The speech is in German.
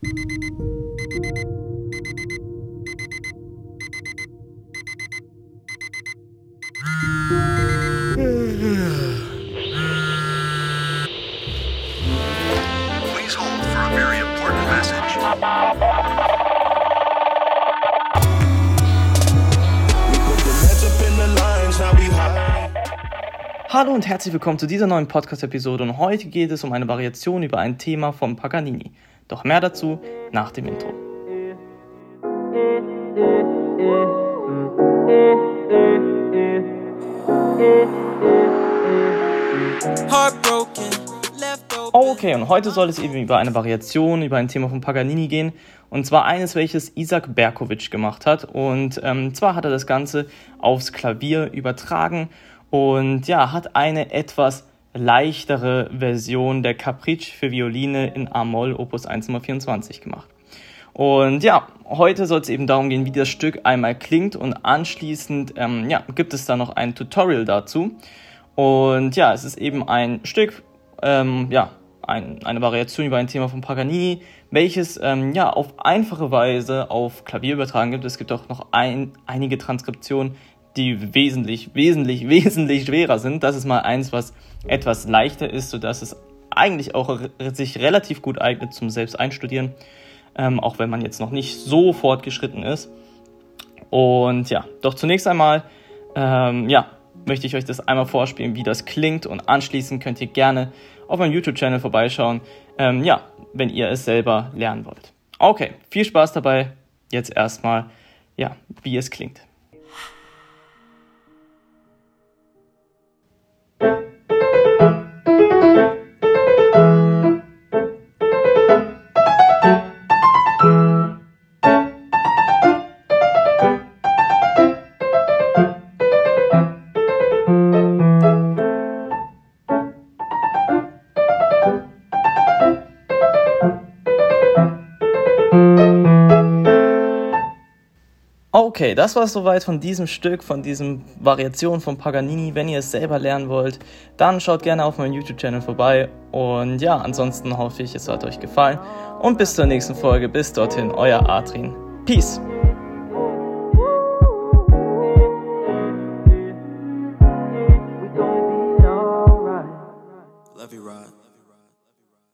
Hallo und herzlich willkommen zu dieser neuen Podcast-Episode und heute geht es um eine Variation über ein Thema von Paganini. Doch mehr dazu nach dem Intro. Open. Okay, und heute soll es eben über eine Variation, über ein Thema von Paganini gehen. Und zwar eines, welches Isaac Berkovic gemacht hat. Und ähm, zwar hat er das Ganze aufs Klavier übertragen und ja, hat eine etwas leichtere Version der Capricci für Violine in A-Moll Opus 1 Nummer 24 gemacht. Und ja, heute soll es eben darum gehen, wie das Stück einmal klingt und anschließend ähm, ja, gibt es da noch ein Tutorial dazu. Und ja, es ist eben ein Stück, ähm, ja, ein, eine Variation über ein Thema von Paganini, welches ähm, ja auf einfache Weise auf Klavier übertragen gibt. Es gibt auch noch ein, einige Transkriptionen, die wesentlich, wesentlich, wesentlich schwerer sind. Das ist mal eins, was etwas leichter ist, sodass es eigentlich auch sich relativ gut eignet zum selbst einstudieren, ähm, auch wenn man jetzt noch nicht so fortgeschritten ist. Und ja, doch zunächst einmal, ähm, ja, möchte ich euch das einmal vorspielen, wie das klingt und anschließend könnt ihr gerne auf meinem YouTube-Channel vorbeischauen, ähm, ja, wenn ihr es selber lernen wollt. Okay, viel Spaß dabei. Jetzt erstmal, ja, wie es klingt. Okay, das war es soweit von diesem Stück, von diesem Variation von Paganini. Wenn ihr es selber lernen wollt, dann schaut gerne auf meinem YouTube-Channel vorbei. Und ja, ansonsten hoffe ich, es hat euch gefallen. Und bis zur nächsten Folge. Bis dorthin, euer Adrian. Peace. Love you, Rod.